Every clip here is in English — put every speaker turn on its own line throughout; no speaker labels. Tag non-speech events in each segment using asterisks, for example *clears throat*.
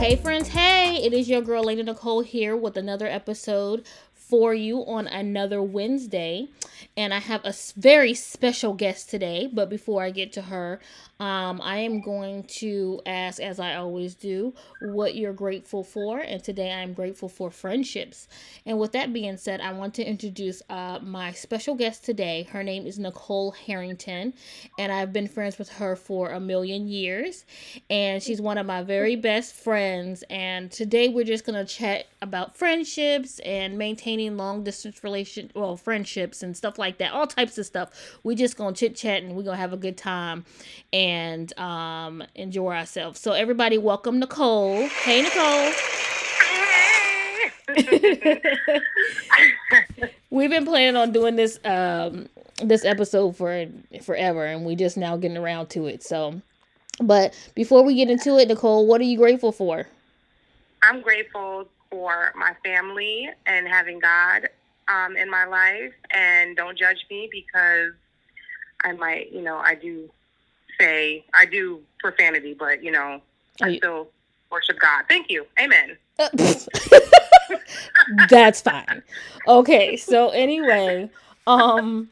Hey, friends, hey, it is your girl, Lady Nicole, here with another episode for you on another Wednesday. And I have a very special guest today. But before I get to her, um, I am going to ask, as I always do, what you're grateful for. And today I'm grateful for friendships. And with that being said, I want to introduce uh, my special guest today. Her name is Nicole Harrington, and I've been friends with her for a million years. And she's one of my very best friends. And today we're just going to chat about friendships and maintaining long distance relation well friendships and stuff like that all types of stuff we just gonna chit chat and we're gonna have a good time and and um, enjoy ourselves. So, everybody, welcome Nicole. Hey, Nicole. *laughs* We've been planning on doing this um, this episode for forever, and we just now getting around to it. So, but before we get into it, Nicole, what are you grateful for?
I'm grateful for my family and having God um, in my life, and don't judge me because I might, you know, I do say I do profanity, but you know, I you... still worship God. Thank you. Amen. *laughs*
That's fine. Okay, so anyway, um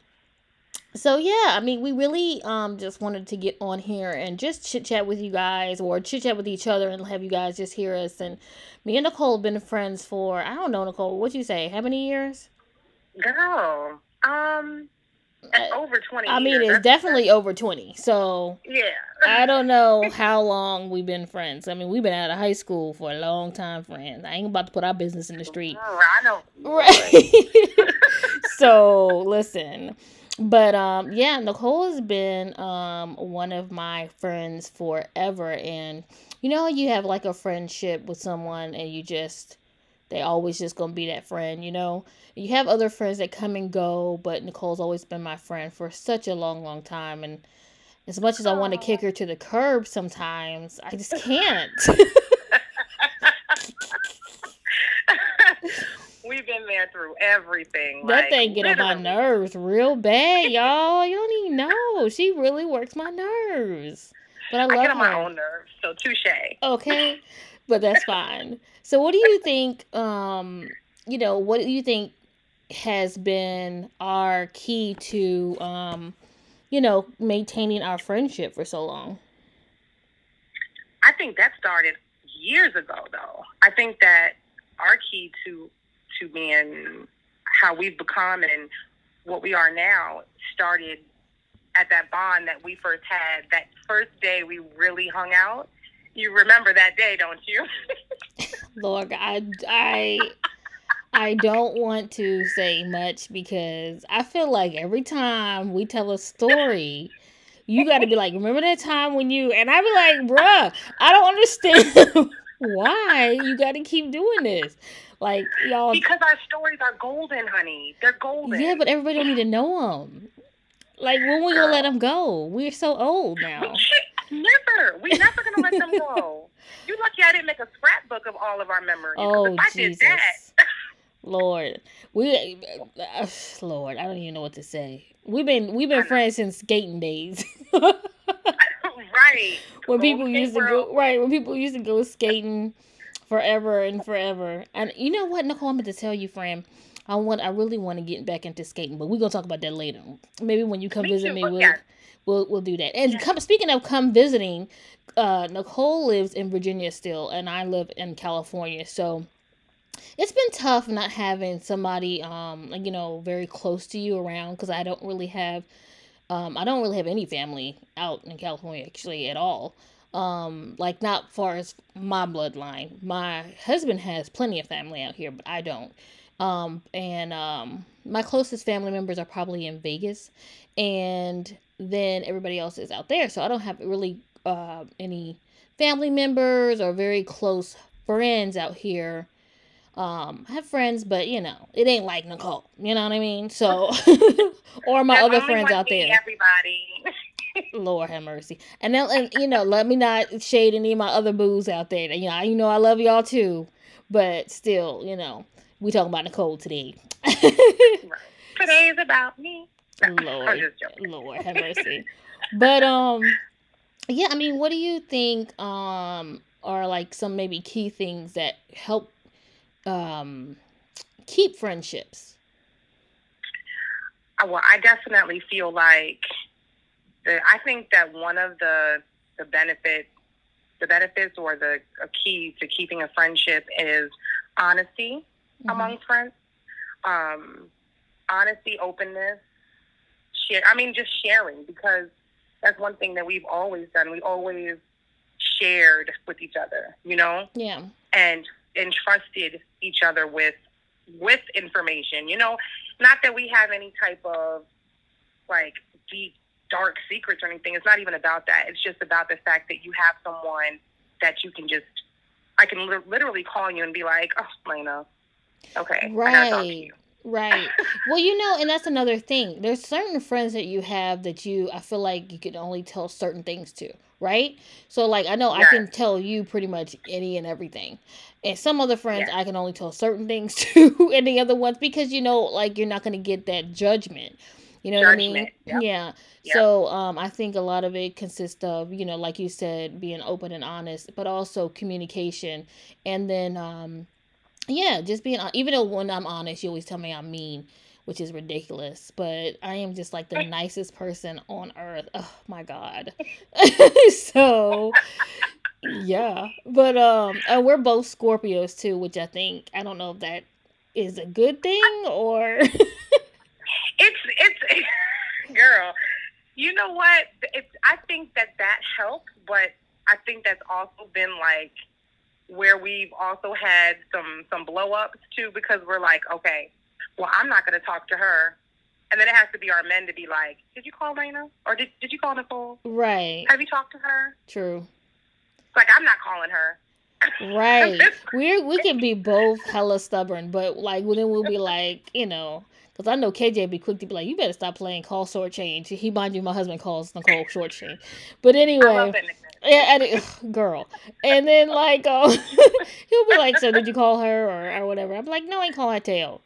so yeah, I mean, we really um just wanted to get on here and just chit chat with you guys, or chit chat with each other, and have you guys just hear us. And me and Nicole have been friends for I don't know, Nicole. What you say? How many years?
Girl, um, uh, over 20 I
mean,
years.
it's definitely over 20. So,
yeah.
I don't *laughs* know how long we've been friends. I mean, we've been out of high school for a long time, friends. I ain't about to put our business in the street.
I know.
Right. *laughs* so, listen. But um yeah, Nicole has been um one of my friends forever and you know you have like a friendship with someone and you just they always just gonna be that friend, you know. You have other friends that come and go, but Nicole's always been my friend for such a long, long time. And as much as I want to kick her to the curb sometimes, I just can't. *laughs*
We've been there through everything.
That
like,
thing get literally. on my nerves real bad, *laughs* y'all. You don't even know. She really works my nerves. But I love I
get on
her.
my own nerves, so touche.
Okay but that's fine. So what do you think um you know, what do you think has been our key to um you know, maintaining our friendship for so long?
I think that started years ago though. I think that our key to to being how we've become and what we are now started at that bond that we first had that first day we really hung out you remember that day, don't you? *laughs*
Lord, I, I, I don't want to say much because I feel like every time we tell a story, you got to be like, remember that time when you, and I be like, bruh, I don't understand *laughs* why you got to keep doing this. Like, y'all.
Because our stories are golden, honey. They're golden.
Yeah, but everybody don't need to know them. Like, when we gonna let them go? We're so old now. *laughs*
Never. We never gonna let them go. *laughs* You lucky I didn't make a scrapbook of all of our memories.
Oh
if I
Jesus.
did that. *laughs*
Lord, we, uh, *sighs* Lord, I don't even know what to say. We've been we've been friends since skating days. *laughs*
right.
When people used to go right when people used to go skating forever and forever. And you know what, Nicole, I'm going to tell you, friend. I want I really want to get back into skating, but we're gonna talk about that later. Maybe when you come me visit too, me, we'll yeah we'll we'll do that. And come, speaking of come visiting, uh, Nicole lives in Virginia still, and I live in California. So it's been tough not having somebody, um, you know, very close to you around because I don't really have, um, I don't really have any family out in California actually at all. Um, like not far as my bloodline. My husband has plenty of family out here, but I don't. Um, and um, my closest family members are probably in Vegas, and then everybody else is out there. So I don't have really uh, any family members or very close friends out here. Um, I have friends, but you know, it ain't like Nicole. You know what I mean? So, *laughs* or my other friends out there.
Everybody. *laughs*
Lord have mercy. And then, and, you know, let me not shade any of my other boos out there. You know, you know, I love y'all too, but still, you know, we talking about Nicole today.
Today is about me. *laughs*
Lord, Lord have mercy. but um, yeah, I mean, what do you think um are like some maybe key things that help um, keep friendships?
Uh, well, I definitely feel like the. I think that one of the the benefits, the benefits or the a key to keeping a friendship is honesty mm-hmm. among friends. Um, honesty, openness, share. I mean, just sharing because that's one thing that we've always done. We always shared with each other, you know.
Yeah.
And entrusted each other with with information. You know, not that we have any type of like deep dark secrets or anything. It's not even about that. It's just about the fact that you have someone that you can just I can li- literally call you and be like, "Oh, Lena, okay,
right." Right. well, you know, and that's another thing. There's certain friends that you have that you I feel like you can only tell certain things to, right? So like I know I can tell you pretty much any and everything. And some other friends I can only tell certain things *laughs* to and the other ones because you know like you're not going to get that judgment. You know judgment. what I mean? Yep. Yeah. Yep. So um I think a lot of it consists of, you know, like you said, being open and honest, but also communication and then um yeah, just being even though when I'm honest, you always tell me I'm mean, which is ridiculous. But I am just like the *laughs* nicest person on earth. Oh my god. *laughs* so yeah, but um, and we're both Scorpios too, which I think I don't know if that is a good thing or. *laughs*
it's it's girl. You know what? It's I think that that helps, but I think that's also been like where we've also had some some blow ups too because we're like, okay, well, I'm not going to talk to her. And then it has to be our men to be like, did you call Lena? Or did, did you call Nicole?
Right.
Have you talked to her?
True.
It's like, I'm not calling her.
Right. *laughs* we we can be both hella stubborn, but like then we'll be like, you know, because I know KJ be quick to be like, you better stop playing call short change. He mind you, my husband calls Nicole short change. But anyway, yeah, and girl. And then like, uh, *laughs* he'll be like, "So did you call her or, or whatever?" I'm like, "No, I call her tail."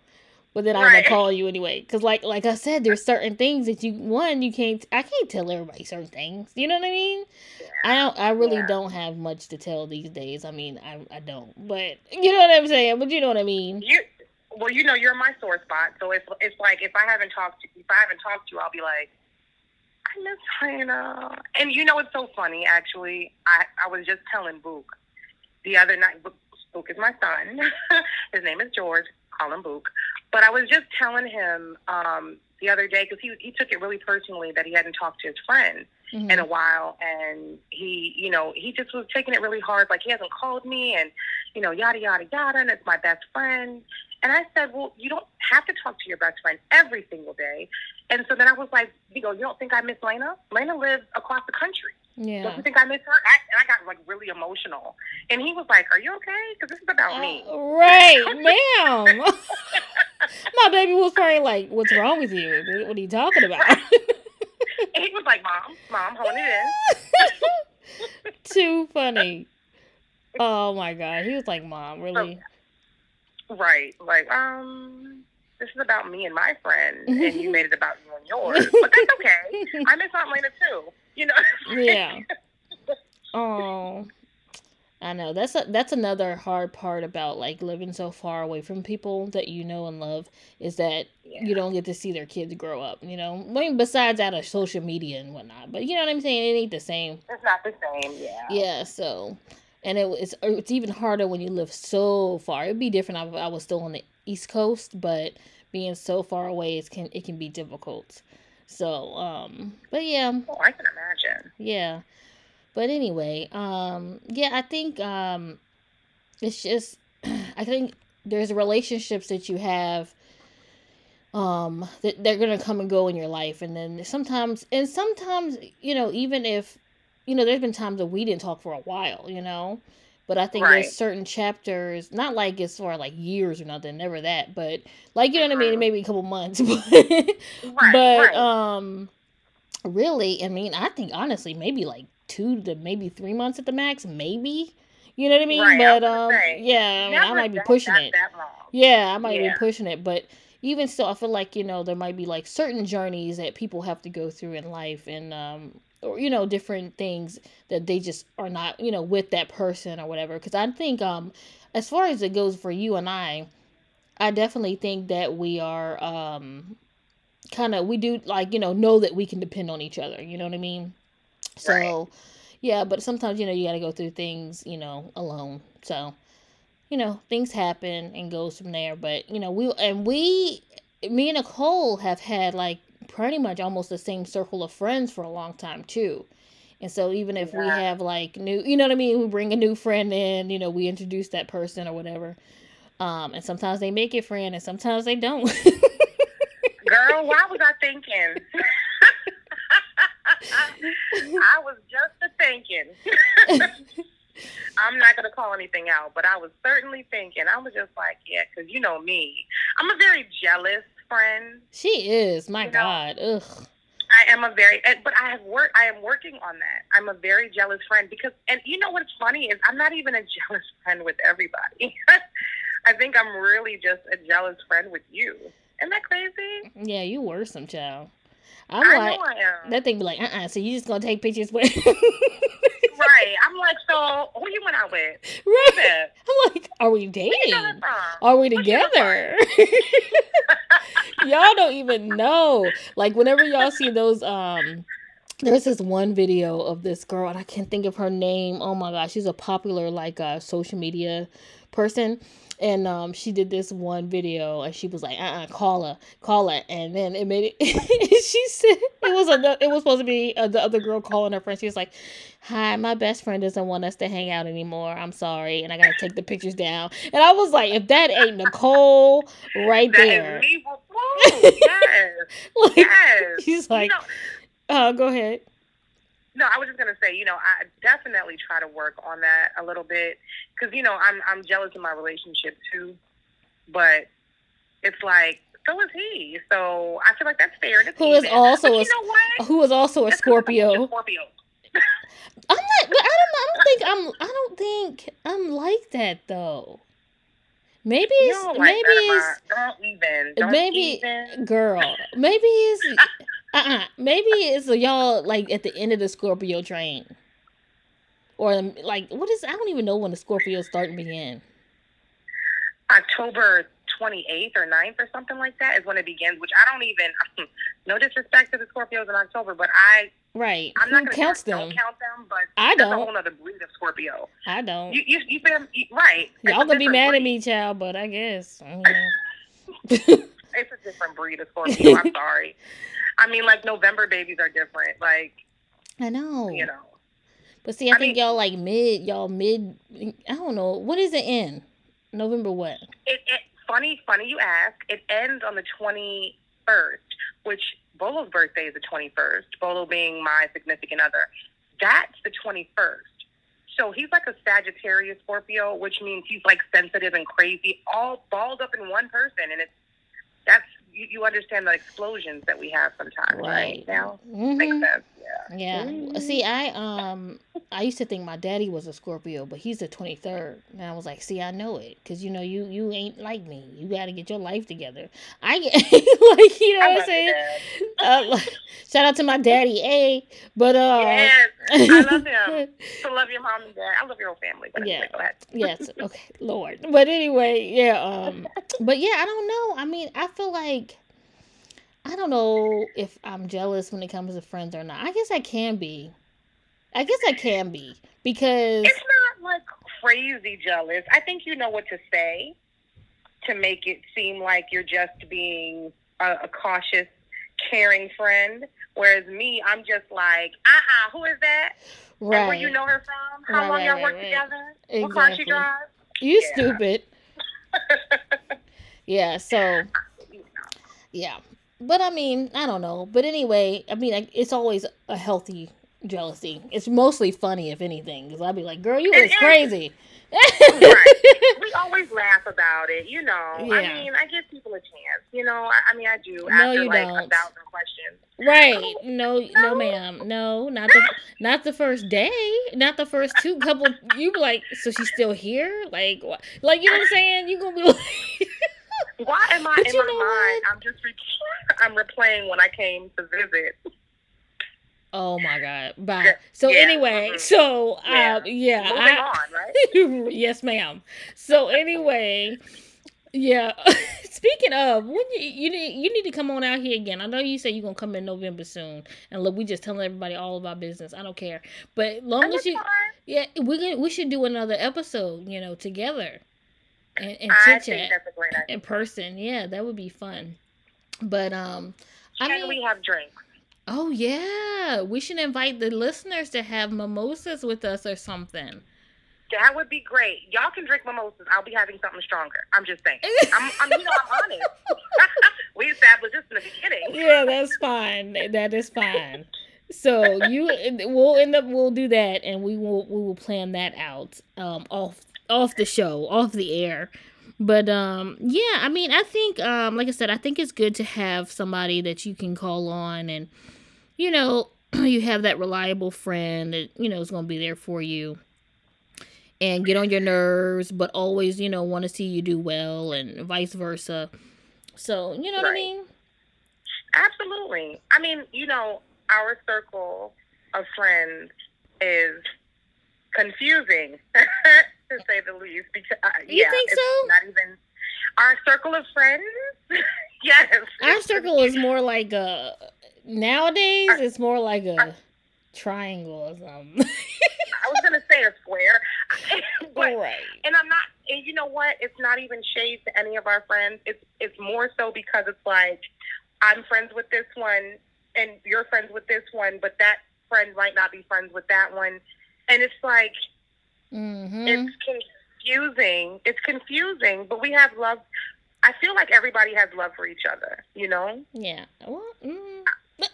But then right. I'm gonna call you anyway, because like like I said, there's certain things that you one you can't I can't tell everybody certain things. You know what I mean? Yeah. I don't I really yeah. don't have much to tell these days. I mean I I don't, but you know what I'm saying. But you know what I mean.
You well, you know you're my sore spot, so it's it's like if I haven't talked to if I haven't talked to you, I'll be like, I miss China. And you know, it's so funny, actually. I, I was just telling Book the other night. Book, Book is my son. *laughs* His name is George. Call him Book. But I was just telling him um, the other day because he, he took it really personally that he hadn't talked to his friend mm-hmm. in a while. And he, you know, he just was taking it really hard. Like, he hasn't called me and, you know, yada, yada, yada. And it's my best friend. And I said, well, you don't have to talk to your best friend every single day. And so then I was like, you go, you don't think I miss Lena? Lena lives across the country.
Yeah.
Don't you think I miss her? I, and I got like really emotional. And he was like, are you okay? Because this is about uh, me.
Right, *laughs* ma'am. *laughs* My baby was probably like, what's wrong with you? What are you talking about? *laughs*
and he was like, mom, mom, hold it
in. Too funny. Oh my God. He was like, mom, really?
Right. Like, um, this is about me and my friend, *laughs* and you made it about you and yours. But that's okay. I miss Aunt Lena too. You know.
yeah. *laughs* Oh. I know that's a, that's another hard part about like living so far away from people that you know and love is that yeah. you don't get to see their kids grow up. You know, I mean, besides out of uh, social media and whatnot, but you know what I'm saying. It ain't the same.
It's not the same. Yeah. Yeah.
So and it, it's it's even harder when you live so far. It'd be different if I was still on the East Coast, but being so far away, it can it can be difficult. So, um, but yeah.
Oh, I can imagine.
Yeah, but anyway, um, yeah, I think um, it's just *clears throat* I think there's relationships that you have um that they're gonna come and go in your life and then sometimes and sometimes you know even if you know, there's been times that we didn't talk for a while, you know. But I think right. there's certain chapters, not like it's for like years or nothing, never that, but like you know what I mean, mm-hmm. maybe a couple months, *laughs* but right, but right. um, really, I mean, I think honestly, maybe like two to maybe three months at the max, maybe. You know what I mean? Right, but I um, say, yeah, I, mean, I might be pushing it. Yeah, I might yeah. be pushing it, but even still, I feel like you know there might be like certain journeys that people have to go through in life, and um, or you know different things that they just are not you know with that person or whatever. Because i think um as far as it goes for you and i i definitely think that we are um kind of we do like you know know that we can depend on each other you know what i mean? So right. yeah but sometimes you know you got to go through things you know alone. So you know things happen and goes from there. But you know we and we me and nicole have had like pretty much almost the same circle of friends for a long time too. And so even if yeah. we have like new, you know what I mean, we bring a new friend in, you know, we introduce that person or whatever. Um, and sometimes they make it friend, and sometimes they don't. *laughs*
Girl, why was I thinking? *laughs* I was just thinking. *laughs* I'm not going to call anything out, but I was certainly thinking. I was just like, yeah, because you know me. I'm a very jealous friend.
She is. My God. Know, Ugh.
I am a very, but I have worked. I am working on that. I'm a very jealous friend because, and you know what's funny is I'm not even a *laughs* jealous friend with everybody. *laughs* I think I'm really just a jealous friend with you. Isn't that crazy?
Yeah, you were some child. I'm I like, that thing be like, uh uh-uh, uh so you just gonna take pictures with. *laughs*
right. I'm like, so who you went out with? Right. *laughs*
I'm like, are we dating? Are we together? *laughs* y'all don't even know. Like whenever y'all see those um there's this one video of this girl and I can't think of her name. Oh my gosh, she's a popular like uh social media person and um, she did this one video and she was like uh-uh call her call her and then it made it *laughs* she said it was a it was supposed to be a, the other girl calling her friend she was like hi my best friend doesn't want us to hang out anymore i'm sorry and i gotta take the pictures down and i was like if that ain't nicole right that there yes. *laughs* like, yes. she's like you know, uh, go ahead
no, I was just gonna say, you know, I definitely try to work on that a little bit because you know I'm I'm jealous of my relationship too, but it's like so is he. So I feel like that's fair.
That's who is also but a, you know who is also a that's Scorpio. Scorpio. *laughs* I'm not. But I don't. I don't think I'm. I don't think I'm like that though. Maybe it's like maybe it's
don't even don't
maybe
even.
girl. Maybe it's *laughs* uh-uh. Maybe it's a y'all like at the end of the Scorpio train. Or um, like what is I don't even know when the Scorpios start and begin.
October 28th or 9th or something like that is when it begins, which I don't even *laughs* no disrespect to the Scorpios in October, but I
Right. I'm not
gonna
count
them. Don't count them, but
I
don't. A whole other breed of Scorpio.
I don't.
You you, you feel right?
Y'all gonna be mad breed. at me, child, but I guess. *laughs*
it's a different breed of *laughs* Scorpio. I'm sorry. I mean, like November babies are different. Like,
I know.
You know.
But see, I, I think mean, y'all like mid, y'all mid. I don't know. What is it in? November what?
It, it funny, funny you ask. It ends on the twenty first, which Bolo's birthday is the twenty first. Bolo being my significant other. That's the twenty first. So he's like a Sagittarius Scorpio, which means he's like sensitive and crazy, all balled up in one person, and it's that's you, you understand the explosions that we have sometimes, right? right? Now mm-hmm. makes sense. Yeah.
Mm-hmm. See, I um, I used to think my daddy was a Scorpio, but he's the twenty third, and I was like, see, I know it, cause you know you you ain't like me. You got to get your life together. I *laughs* like you know I what I'm saying. Uh, like, shout out to my daddy, A. But uh,
yes, I love him. *laughs* So love your mom and dad. I love your whole family. But yeah. Anyway,
yes. *laughs* Okay. Lord. But anyway, yeah. Um. But yeah, I don't know. I mean, I feel like I don't know if I'm jealous when it comes to friends or not. I guess I can be. I guess I can be because
it's not like crazy jealous. I think you know what to say to make it seem like you're just being a, a cautious, caring friend. Whereas me, I'm just like, uh uh-uh, uh who is that? Right. And where you know her from? How right, long right, y'all work together? Exactly. What car she drives?
You yeah. stupid. *laughs* yeah, so yeah. But I mean, I don't know. But anyway, I mean, it's always a healthy jealousy. It's mostly funny, if anything, because I'd be like, "Girl, you was crazy."
right. We *laughs* always laugh about it, you know. Yeah. I mean, I give people a chance, you know. I, I mean, I do. No, after, you like, don't. A thousand questions.
Right? Oh, no, no, no, ma'am. No, not the not the first day, not the first two couple. You be like, so she's still here? Like, what? Like, you know what I'm saying? You gonna be *laughs* like.
Why am I but in my mind? What? I'm just re- *laughs* I'm replaying when I came to visit.
Oh my god. Bye. So yeah. anyway, mm-hmm. so yeah, um, yeah
Moving I, on,
right? *laughs* yes, ma'am. So anyway, yeah. *laughs* Speaking of, when you you need you need to come on out here again. I know you said you're gonna come in November soon, and look, we just telling everybody all of our business. I don't care, but long as you, fine. yeah, we we should do another episode, you know, together, and, and chit chat in person. Yeah, that would be fun. But um,
Can I mean, we have drinks?
Oh yeah, we should invite the listeners to have mimosas with us or something.
That would be great. Y'all can drink mimosas. I'll be having something stronger. I'm just saying. *laughs* I'm, I'm you know, I'm honest. *laughs* we established this in the beginning. *laughs*
Yeah, that's fine. That is fine. So you, we'll end up, we'll do that, and we will, we will plan that out, um, off, off the show, off the air. But um, yeah, I mean, I think, um, like I said, I think it's good to have somebody that you can call on, and you know, *clears throat* you have that reliable friend that you know is going to be there for you and get on your nerves, but always, you know, want to see you do well and vice versa. So, you know right. what I mean?
Absolutely. I mean, you know, our circle of friends is confusing, *laughs* to say the least. Because uh,
you
yeah,
think so?
Not even our circle of friends. *laughs* yes,
our circle is more like a nowadays. Our, it's more like a our, triangle or something.
I was gonna say a square, *laughs* but, right. And I'm not. And you know what? It's not even shade to any of our friends. It's it's more so because it's like I'm friends with this one, and you're friends with this one, but that friend might not be friends with that one, and it's like
mm-hmm.
it's confusing. It's confusing, but we have love. I feel like everybody has love for each other. You know?
Yeah. Well, mm. *laughs*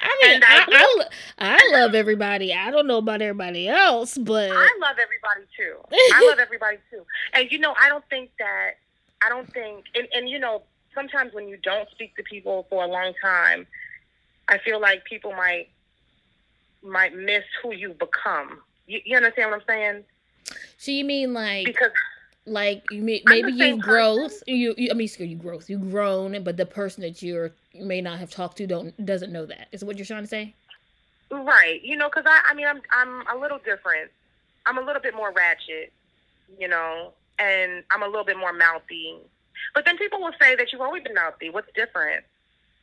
I mean, I, I, I, I, love everybody. I don't know about everybody else, but
I love everybody too. *laughs* I love everybody too. And you know, I don't think that I don't think, and, and you know, sometimes when you don't speak to people for a long time, I feel like people might might miss who you've become. You, you understand what I'm saying?
So you mean like
because
like you may, maybe you growth you, you I mean you growth you grown but the person that you're you may not have talked to don't doesn't know that. Is what you're trying to say?
Right. You know because I I mean I'm I'm a little different. I'm a little bit more ratchet you know and I'm a little bit more mouthy. But then people will say that you've always been mouthy. What's different?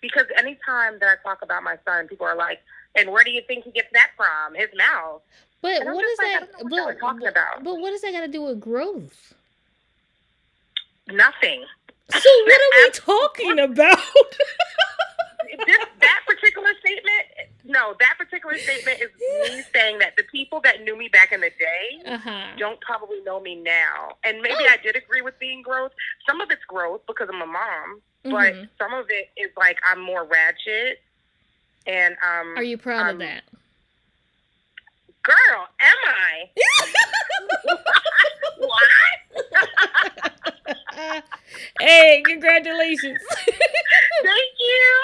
Because anytime that I talk about my son people are like and where do you think he gets that from his mouth
but what is like, that? What but, but, but what does that got to do with growth?
Nothing.
So *laughs* what are we talking about? *laughs*
this, that particular statement, no, that particular statement is me *laughs* saying that the people that knew me back in the day
uh-huh.
don't probably know me now. And maybe oh. I did agree with being growth. Some of it's growth because I'm a mom, but mm-hmm. some of it is like I'm more ratchet. And um,
are you proud of that?
Girl, am I? *laughs* *laughs* what? *laughs*
hey, congratulations.
Thank you.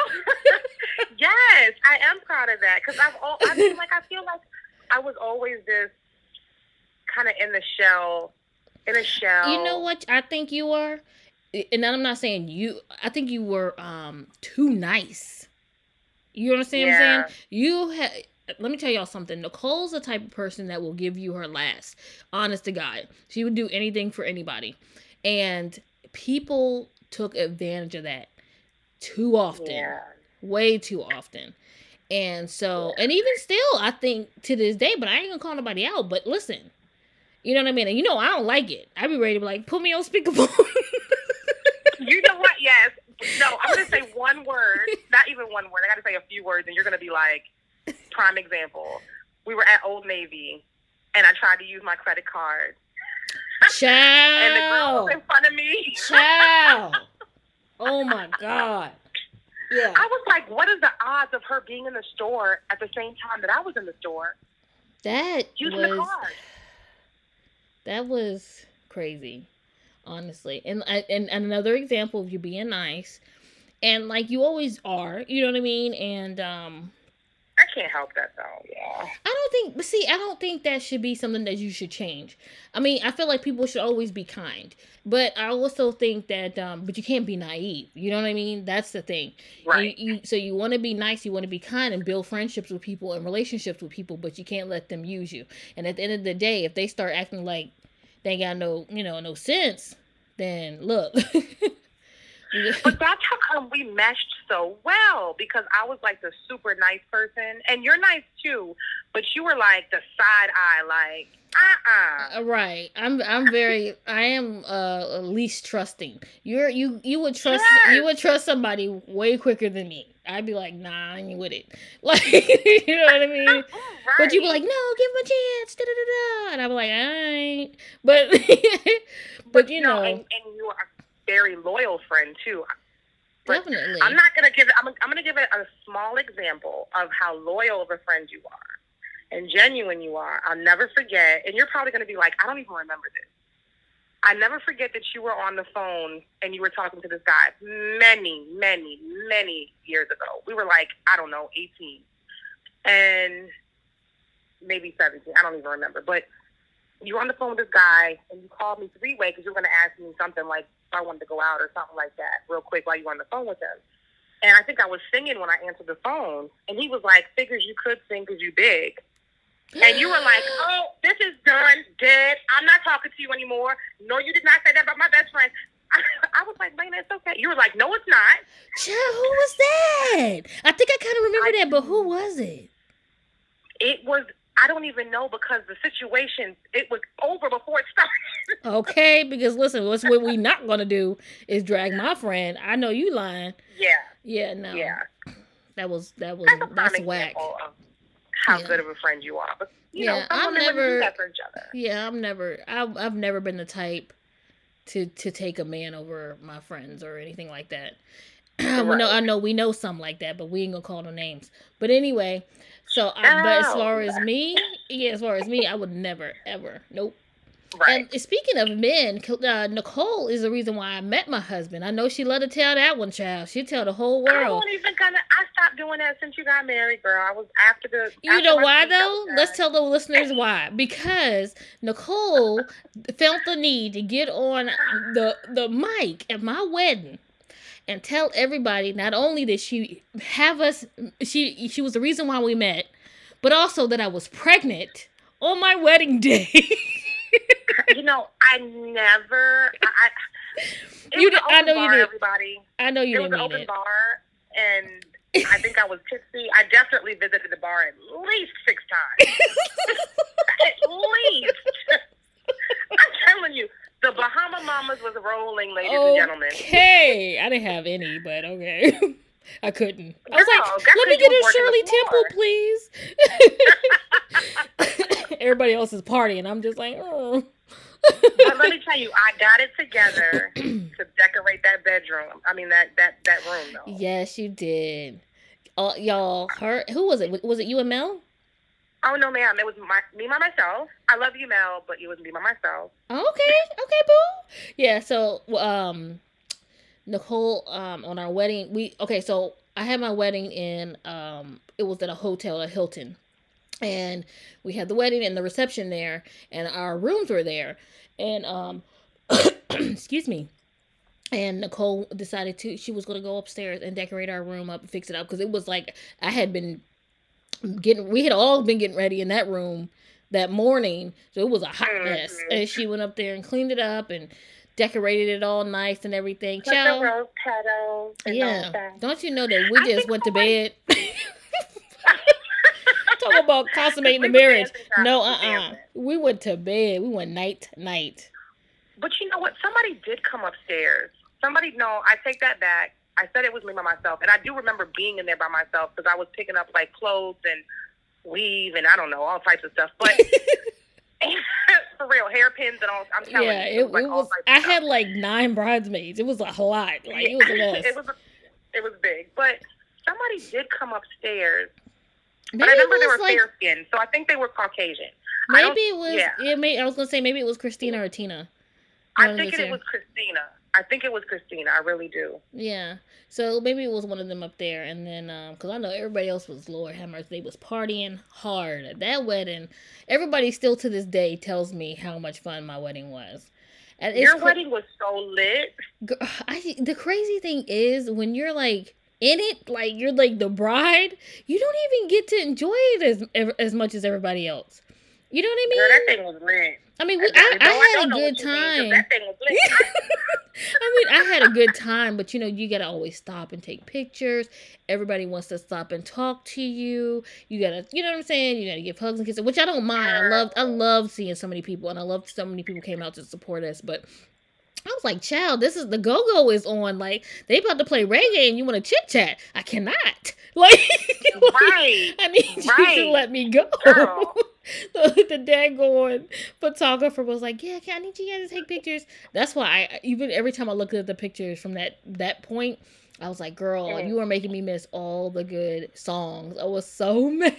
yes, I am proud of that because I've all, I mean, like, I feel like I was always this kind of in the shell, in a shell.
You know what? I think you were, and I'm not saying you, I think you were um too nice. You understand yeah. what I'm saying? You had let me tell y'all something. Nicole's the type of person that will give you her last. Honest to God. She would do anything for anybody. And people took advantage of that too often. Yeah. Way too often. And so, and even still, I think to this day, but I ain't gonna call nobody out. But listen, you know what I mean? And you know, I don't like it. I'd be ready to be like, put me on speakerphone. *laughs*
you know what? Yes. No, I'm gonna say one word. Not even one word. I gotta say a few words, and you're gonna be like, prime example. We were at Old Navy, and I tried to use my credit card.
Child.
and the girl was in front of me.
Child. *laughs* Oh my God. Yeah.
I was like, what is the odds of her being in the store at the same time that I was in the store?
That
using
was,
the card. *sighs*
That was crazy, honestly. And and another example of you being nice, and like you always are. You know what I mean? And um,
I can't help that though. Yeah. I
don't think, but see, I don't think that should be something that you should change. I mean, I feel like people should always be kind, but I also think that, um, but you can't be naive. You know what I mean? That's the thing. Right. You, you, so you want to be nice, you want to be kind, and build friendships with people and relationships with people, but you can't let them use you. And at the end of the day, if they start acting like they got no, you know, no sense, then look. *laughs*
but that's how come we meshed so well because I was like the super nice person, and you're nice too, but you were like the side eye, like uh-uh.
uh Right. I'm I'm very I am uh least trusting. You're you you would trust yes. you would trust somebody way quicker than me. I'd be like, nah, I ain't with it. Like you know what I mean? right. *laughs* But you'd be like, no, give him a chance. Da, da, da, da. And I'm like, I ain't. But *laughs* but, but you know,
and, and you are very loyal friend too.
But Definitely.
I'm not gonna give it. I'm, I'm gonna give it a small example of how loyal of a friend you are and genuine you are. I'll never forget. And you're probably gonna be like, I don't even remember this. I never forget that you were on the phone and you were talking to this guy many, many, many years ago. We were like, I don't know, 18 and maybe 17. I don't even remember. But you were on the phone with this guy and you called me three way because you were going to ask me something like if I wanted to go out or something like that real quick while you were on the phone with him. And I think I was singing when I answered the phone. And he was like, figures you could sing because you big. And you were like, *gasps* oh, this is done, dead. I'm not talking to you anymore. No, you did not say that about my best friend. I, *laughs* I was like, Lena, it's okay. You were like, no, it's not.
Child, who was that? I think I kind of remember I, that, but who was it?
It was I don't even know because the situation it was over before it started. *laughs*
okay, because listen, what's what we not gonna do is drag my friend. I know you lying.
Yeah.
Yeah. No.
Yeah.
That was that was that's, that's whack.
how yeah. good of a friend you are, but you yeah, know, I'm never.
Yeah, I'm never. I've I've never been the type to to take a man over my friends or anything like that. Right. *clears throat* we know I know we know some like that, but we ain't gonna call no names. But anyway, so, I, but as far as me, yeah, as far as me, I would never, ever, nope. Right. And speaking of men, uh, Nicole is the reason why I met my husband. I know she let to tell that one, child. She tell the whole world. I
won't even gonna. I stopped doing that since you got married, girl. I was after the.
You
after
know why though? Let's tell the listeners why. Because Nicole felt the need to get on the the mic at my wedding and tell everybody not only did she have us she she was the reason why we met, but also that I was pregnant on my wedding day. *laughs*
you know, I never I, you did, I know bar, you did. Everybody,
I know you
it
didn't
was an open it. bar, and I think I was tipsy. I definitely visited the bar at least six times. *laughs* *laughs* at least. I'm telling you, the Bahama Mamas was rolling, ladies okay. and gentlemen.
Okay, I didn't have any, but okay. *laughs* I couldn't. I was like, let me get a Shirley Temple, please. *laughs* Everybody else is partying. I'm just like, oh.
but let me tell you, I got it together *clears throat* to decorate that bedroom. I mean that that that room though.
Yes, you did. Uh, y'all, her who was it? Was it you and Mel?
Oh no, ma'am. It was my me by myself. I love you, Mel, but it was me by myself.
Okay, okay, boo. Yeah. So, um, Nicole, um, on our wedding, we okay. So I had my wedding in um, it was at a hotel at Hilton, and we had the wedding and the reception there, and our rooms were there, and um, *coughs* excuse me. And Nicole decided to she was gonna go upstairs and decorate our room up, fix it up because it was like I had been getting we had all been getting ready in that room that morning. So it was a hot mm-hmm. mess. And she went up there and cleaned it up and decorated it all nice and everything.
Put Child, the rose petals
yeah. don't you know that we just *laughs* went to bed? Talk about consummating the marriage. no uh-uh. we went to bed. We went night night.
But you know what? Somebody did come upstairs. Somebody no i take that back I said it was me by myself, and I do remember being in there by myself because I was picking up like clothes and weave and I don't know all types of stuff. But *laughs* for real, hairpins and all. I'm telling yeah, you, it, it was. Like
it was I had like nine bridesmaids. It was a lot. Like it was a *laughs* mess.
it was. It was big, but somebody did come upstairs. Maybe but I remember they were like, fair skinned, so I think they were Caucasian.
Maybe it was. Yeah. It may, I was gonna say maybe it was Christina or Tina.
I'm thinking it was Christina I think it was Christina. I really do.
Yeah. So maybe it was one of them up there, and then because um, I know everybody else was Lord Hammers, they was partying hard at that wedding. Everybody still to this day tells me how much fun my wedding was.
And Your wedding was so lit.
I, the crazy thing is when you're like in it, like you're like the bride, you don't even get to enjoy it as as much as everybody else. You know what I mean?
Girl, that thing was lit.
I mean, I, I, I had a good time. Mean, *laughs* I mean, I had a good time, but you know, you gotta always stop and take pictures. Everybody wants to stop and talk to you. You gotta, you know what I'm saying? You gotta give hugs and kisses, which I don't mind. I love, I love seeing so many people, and I love so many people came out to support us. But I was like, child, this is the go go is on. Like they about to play reggae and you want to chit chat. I cannot. *laughs* *laughs* Like, right. I need right. you to let me go. *laughs* the, the daggone photographer was like, Yeah, I need you guys to take pictures. That's why I even every time I looked at the pictures from that that point, I was like, Girl, you are making me miss all the good songs. I was so *laughs* mad.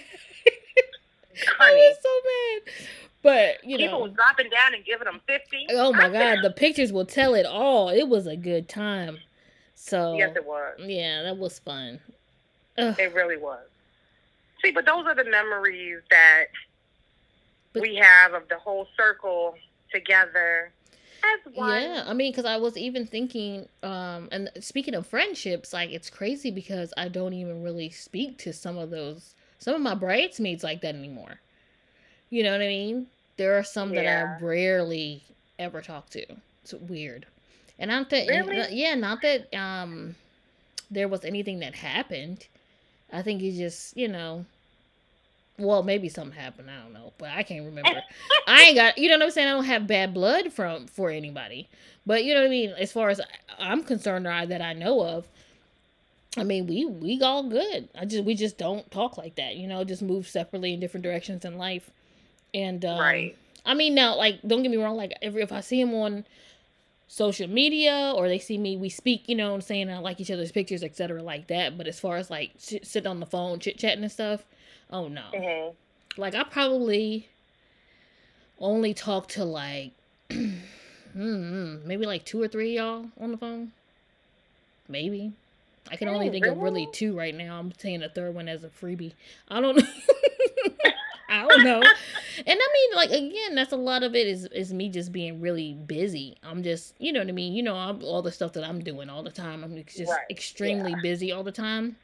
I was so mad. But you
people
know,
was dropping down and giving them fifty.
Oh my *laughs* god, the pictures will tell it all. It was a good time. So
yes, it was.
Yeah, that was fun.
Ugh. It really was. See, but those are the memories that but, we have of the whole circle together. As one.
Yeah, I mean, because I was even thinking, um, and speaking of friendships, like it's crazy because I don't even really speak to some of those, some of my bridesmaids like that anymore. You know what I mean? There are some yeah. that I rarely ever talk to. It's weird. And not that really? yeah, not that um there was anything that happened. I think it just, you know, well, maybe something happened. I don't know, but I can't remember. I ain't got, you know what I'm saying? I don't have bad blood from for anybody, but you know what I mean. As far as I'm concerned, or that I know of, I mean, we we all good. I just we just don't talk like that. You know, just move separately in different directions in life. And um, right. I mean, now, like, don't get me wrong. Like, if, if I see him on social media or they see me, we speak. You know, what I'm saying I like each other's pictures, etc., like that. But as far as like sit, sitting on the phone, chit chatting and stuff, oh no. Mm-hmm. Like, I probably only talk to like *clears throat* mm-hmm, maybe like two or three y'all on the phone. Maybe. I can only think of really two right now. I'm saying a third one as a freebie. I don't know. *laughs* I don't know. and I mean, like again, that's a lot of it is is me just being really busy. I'm just, you know what I mean. You know, I'm, all the stuff that I'm doing all the time. I'm just right. extremely yeah. busy all the time.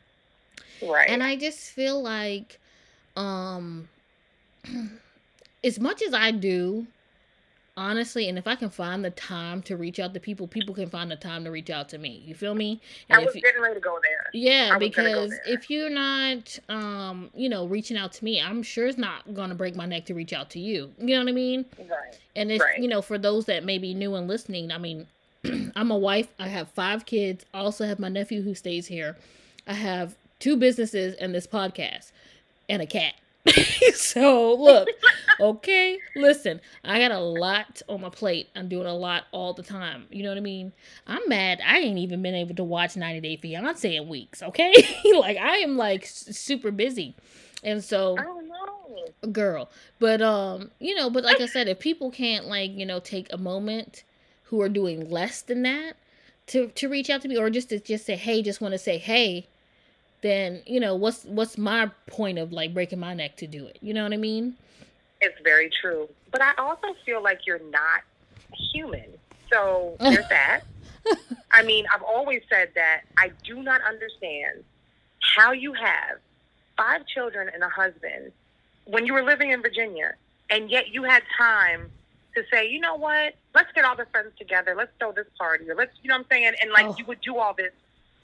Right. And I just feel like, um, as much as I do honestly, and if I can find the time to reach out to people, people can find the time to reach out to me. You feel me?
And I was getting ready to go there.
Yeah, because if you're not, um, you know, reaching out to me, I'm sure it's not going to break my neck to reach out to you. You know what I mean? Right. And if right. you know, for those that may be new and listening, I mean, *clears throat* I'm a wife. I have five kids. I also have my nephew who stays here. I have two businesses and this podcast, and a cat. *laughs* so look, okay, listen, I got a lot on my plate. I'm doing a lot all the time. You know what I mean? I'm mad. I ain't even been able to watch 90 Day Fiance in weeks. Okay, *laughs* like I am like super busy, and so. Girl, but um, you know, but like I *laughs* said, if people can't like you know take a moment, who are doing less than that, to to reach out to me or just to just say hey, just want to say hey, then you know what's what's my point of like breaking my neck to do it? You know what i mean?
It's very true. But i also feel like you're not human. So *laughs* there's that. I mean i've always said that i do not understand how you have five children and a husband when you were living in virginia and yet you had time to say you know what? Let's get all the friends together. Let's throw this party or let's you know what i'm saying? And like oh. you would do all this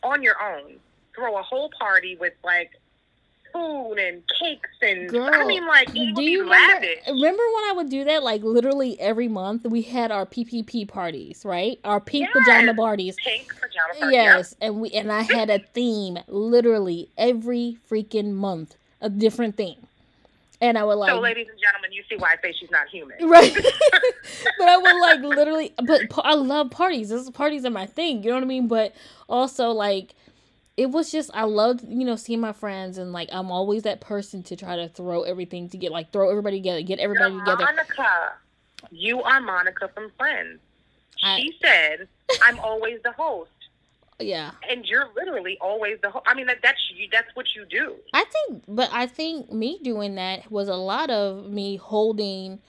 on your own throw a whole party with like food and cakes and Girl, I mean like do you
remember, remember when I would do that like literally every month we had our PPP parties right our pink yes, pajama parties
pink pajama parties
yes and we and I had a theme literally every freaking month a different theme and I would like.
So, ladies and gentlemen, you see why I say she's not human, *laughs*
right? *laughs* but I would like literally. But I love parties. This parties are my thing. You know what I mean? But also like it was just I loved you know seeing my friends and like I'm always that person to try to throw everything to get like throw everybody together, get everybody You're together.
Monica, you are Monica from Friends. I, she said I'm always the host.
Yeah.
And you're literally always the host. I mean, that, that's you. That's what you do.
I think, but I think me doing that was a lot of me holding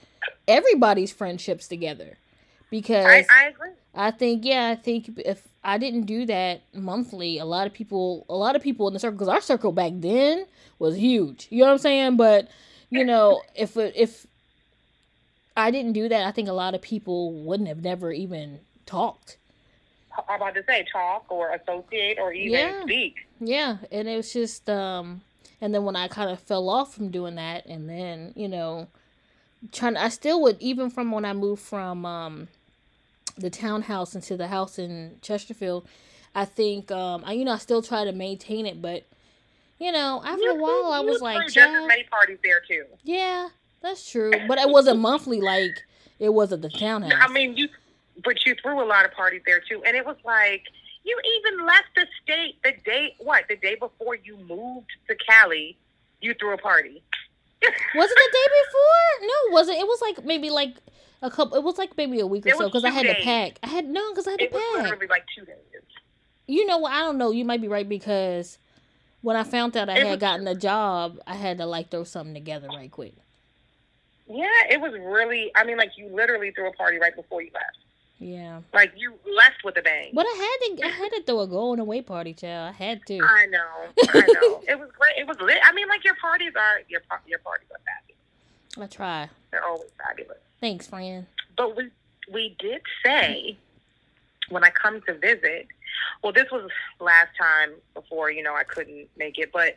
everybody's friendships together because
I, I agree.
I think yeah, I think if I didn't do that monthly, a lot of people, a lot of people in the circle, because our circle back then was huge. You know what I'm saying? But you know, *laughs* if if I didn't do that, I think a lot of people wouldn't have never even talked.
I'm about to say talk or associate or even
Yeah.
speak.
Yeah, and it was just um and then when I kind of fell off from doing that and then, you know, trying I still would even from when I moved from um the townhouse into the house in Chesterfield, I think um I you know, I still try to maintain it, but you know, after
You
a while I was
you
like,
just many parties there too.
yeah, that's true. But it wasn't monthly like it was at the townhouse.
I mean, you, but you threw a lot of parties there too, and it was like you even left the state the day what the day before you moved to Cali. You threw a party. *laughs*
Was it the day before? No, it wasn't. It was like maybe like a couple. It was like maybe a week or
It
so because I had
days.
to pack. I had no, because I had
It
to
was
pack.
literally like two days.
You know what? I don't know. You might be right because when I found out I
It
had
was-
gotten a job, I had to like throw something together right quick.
Yeah, it was really. I mean, like you literally threw a party right before you left.
Yeah,
Like you left with a bang.
but I had to. I had to throw a going away party, child. I had to.
I know, I know. *laughs* it was great. It was lit. I mean, like your parties are your your parties are fabulous.
I try.
They're always fabulous.
Thanks, friend.
But we we did say when I come to visit. Well, this was last time before you know I couldn't make it, but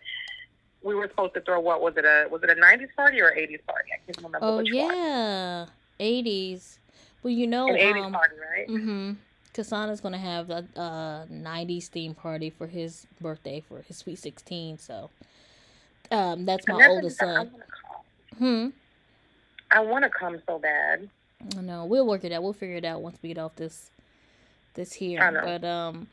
we were supposed to throw what was it a was it a '90s party or '80s party? I can't remember
Oh
which one.
yeah, eighties. Well, you know,
An '80s
um,
party, right?
Mm-hmm. Kasana's gonna have a, a '90s theme party for his birthday for his sweet sixteen. So, um, that's my oldest son. Hmm.
I want to come so bad.
I know. We'll work it out. We'll figure it out once we get off this, this here.
I know.
But um,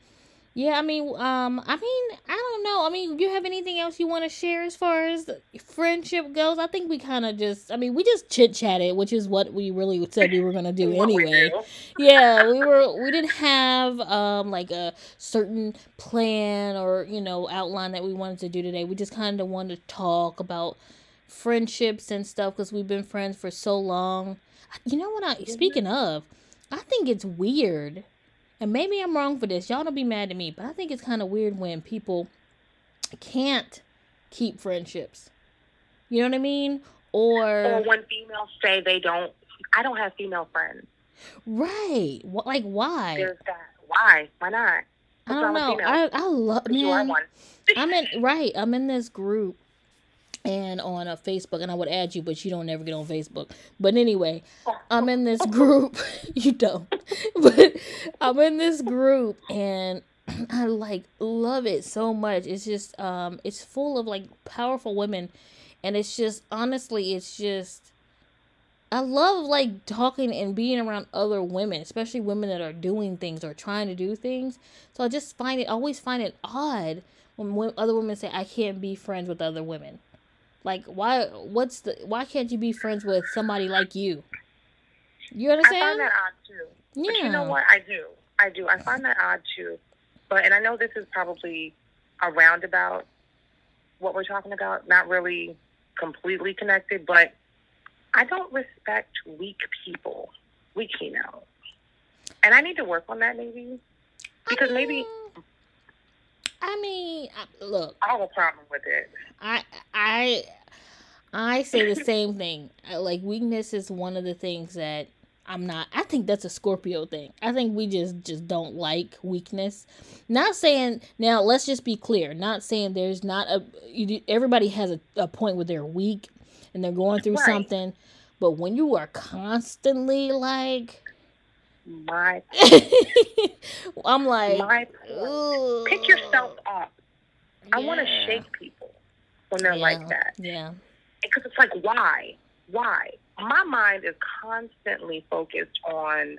yeah. I mean, um, I mean, I don't know. I mean, you have anything else you want to share as far as friendship goes? I think we kind of just. I mean, we just chit chatted, which is what we really said we were gonna do *laughs*
What we
anyway.
do.
yeah we were we didn't have um like a certain plan or you know outline that we wanted to do today we just kind of wanted to talk about friendships and stuff because we've been friends for so long you know what i speaking of i think it's weird and maybe i'm wrong for this y'all don't be mad at me but i think it's kind of weird when people can't keep friendships you know what i mean
Or or when females say they don't, I don't have female friends.
right Wh- like why
There's that. Why? Why not?
I don't know. I I love
But you are
man.
one.
I'm in right. I'm in this group and on a Facebook, and I would add you, but you don't ever get on Facebook. But anyway, I'm in this group. *laughs* you don't, *laughs* but I'm in this group, and *clears throat* I like love it so much. It's just um, it's full of like powerful women, and it's just honestly, it's just. I love like talking and being around other women, especially women that are doing things or trying to do things. So I just find it always find it odd when other women say I can't be friends with other women. Like why what's the why can't you be friends with somebody like you? You understand?
I find that odd too.
yeah.
But you know what? I do. I do. I find that odd too. But and I know this is probably a roundabout what we're talking about, not really completely connected, but I don't respect weak people, weak females. And I need to work on that maybe. Because maybe
I mean, look,
I have a problem with it.
I I I say the same thing. Like weakness is one of the things that I'm not. I think that's a Scorpio thing. I think we just just don't like weakness. Not saying now. Let's just be clear. Not saying there's not a. You, everybody has a, a point where they're weak and they're going through
Right.
something. But when you are constantly like,
My *laughs*
I'm like,
my. Pick yourself up. I want to shake people when they're
yeah,
like that.
Yeah.
because it's like why why my mind is constantly focused on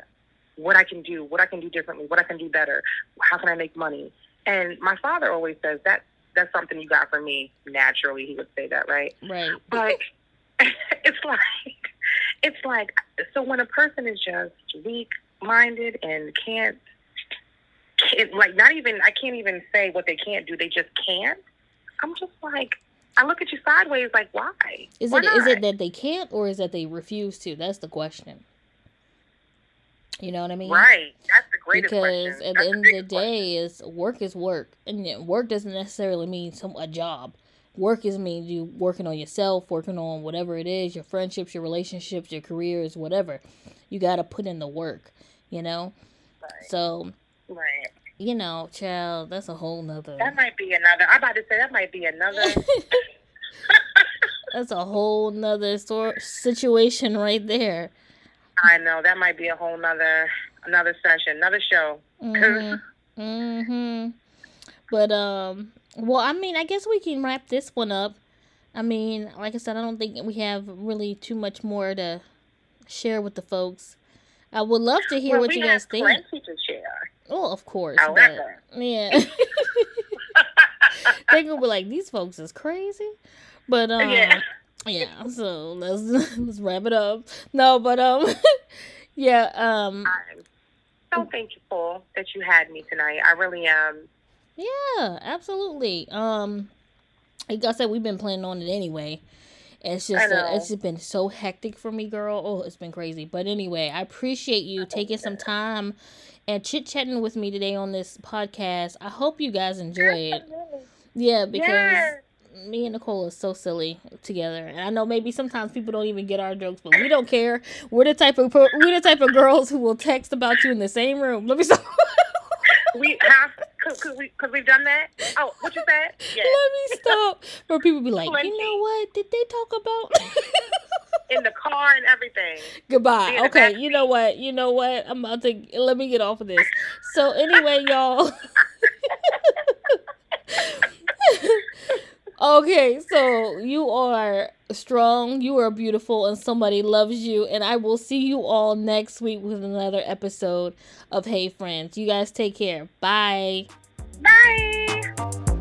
what i can do what i can do differently what i can do better how can i make money and my father always says that that's something you got from me naturally he would say that right
Right.
but *laughs* it's like it's like so when a person is just weak minded and can't can't, like not even I can't even say what they can't do. They just can't. I'm just like I look at you sideways, like why?
Is
Why
it is
not?
it that they can't or is that they refuse to? That's the question. You know what I mean?
Right. That's the greatest
because
question.
at
That's
the end of the
biggest question.
day is work is work and work doesn't necessarily mean some a job work is mean you working on yourself working on whatever it is your friendships your relationships your careers whatever you got to put in the work you know
Right.
so
right.
you know child that's a whole nother
That might be another. I'm about to say that might be another. *laughs* *laughs*
that's a whole nother sort situation right there
I know that might be a whole nother another session, another show.
Mhm. Mhm. But um, well, I mean, I guess we can wrap this one up. I mean, like I said, I don't think we have really too much more to share with the folks. I would love to hear
well,
what you guys think.
To share.
Oh, of course.
However.
but, yeah. *laughs* they gonna be like, these folks is crazy. But um,
Yeah.
yeah. So let's *laughs* let's wrap it up. No, but um, *laughs* yeah. Um,
I'm so thankful that you had me tonight. I really am.
Yeah, absolutely. Um, like I said, we've been planning on it anyway. It's just it's just been so hectic for me, girl. Oh, it's been crazy. But anyway, I appreciate you taking some time and chit chatting with me today on this podcast. I hope you guys *laughs* enjoy it. Yeah, because
Yes.
me and Nicole are so silly together, and I know maybe sometimes people don't even get our jokes, but we don't care. We're the type of we're the type of girls who will text about you in the same room. Let me stop.
we have because we, cause we've done that. Oh, what you said? *laughs* Yeah.
Let me stop. Where people be like,
Plenty.
you know what? Did they talk about? *laughs*
In the car and everything.
Goodbye. Okay, you know what? You know what? I'm about to let me get off of this. So anyway, y'all. *laughs* okay, so you are strong, you are beautiful, and somebody loves you. And I will see you all next week with another episode of Hey Friends. You guys take care. Bye.
Bye.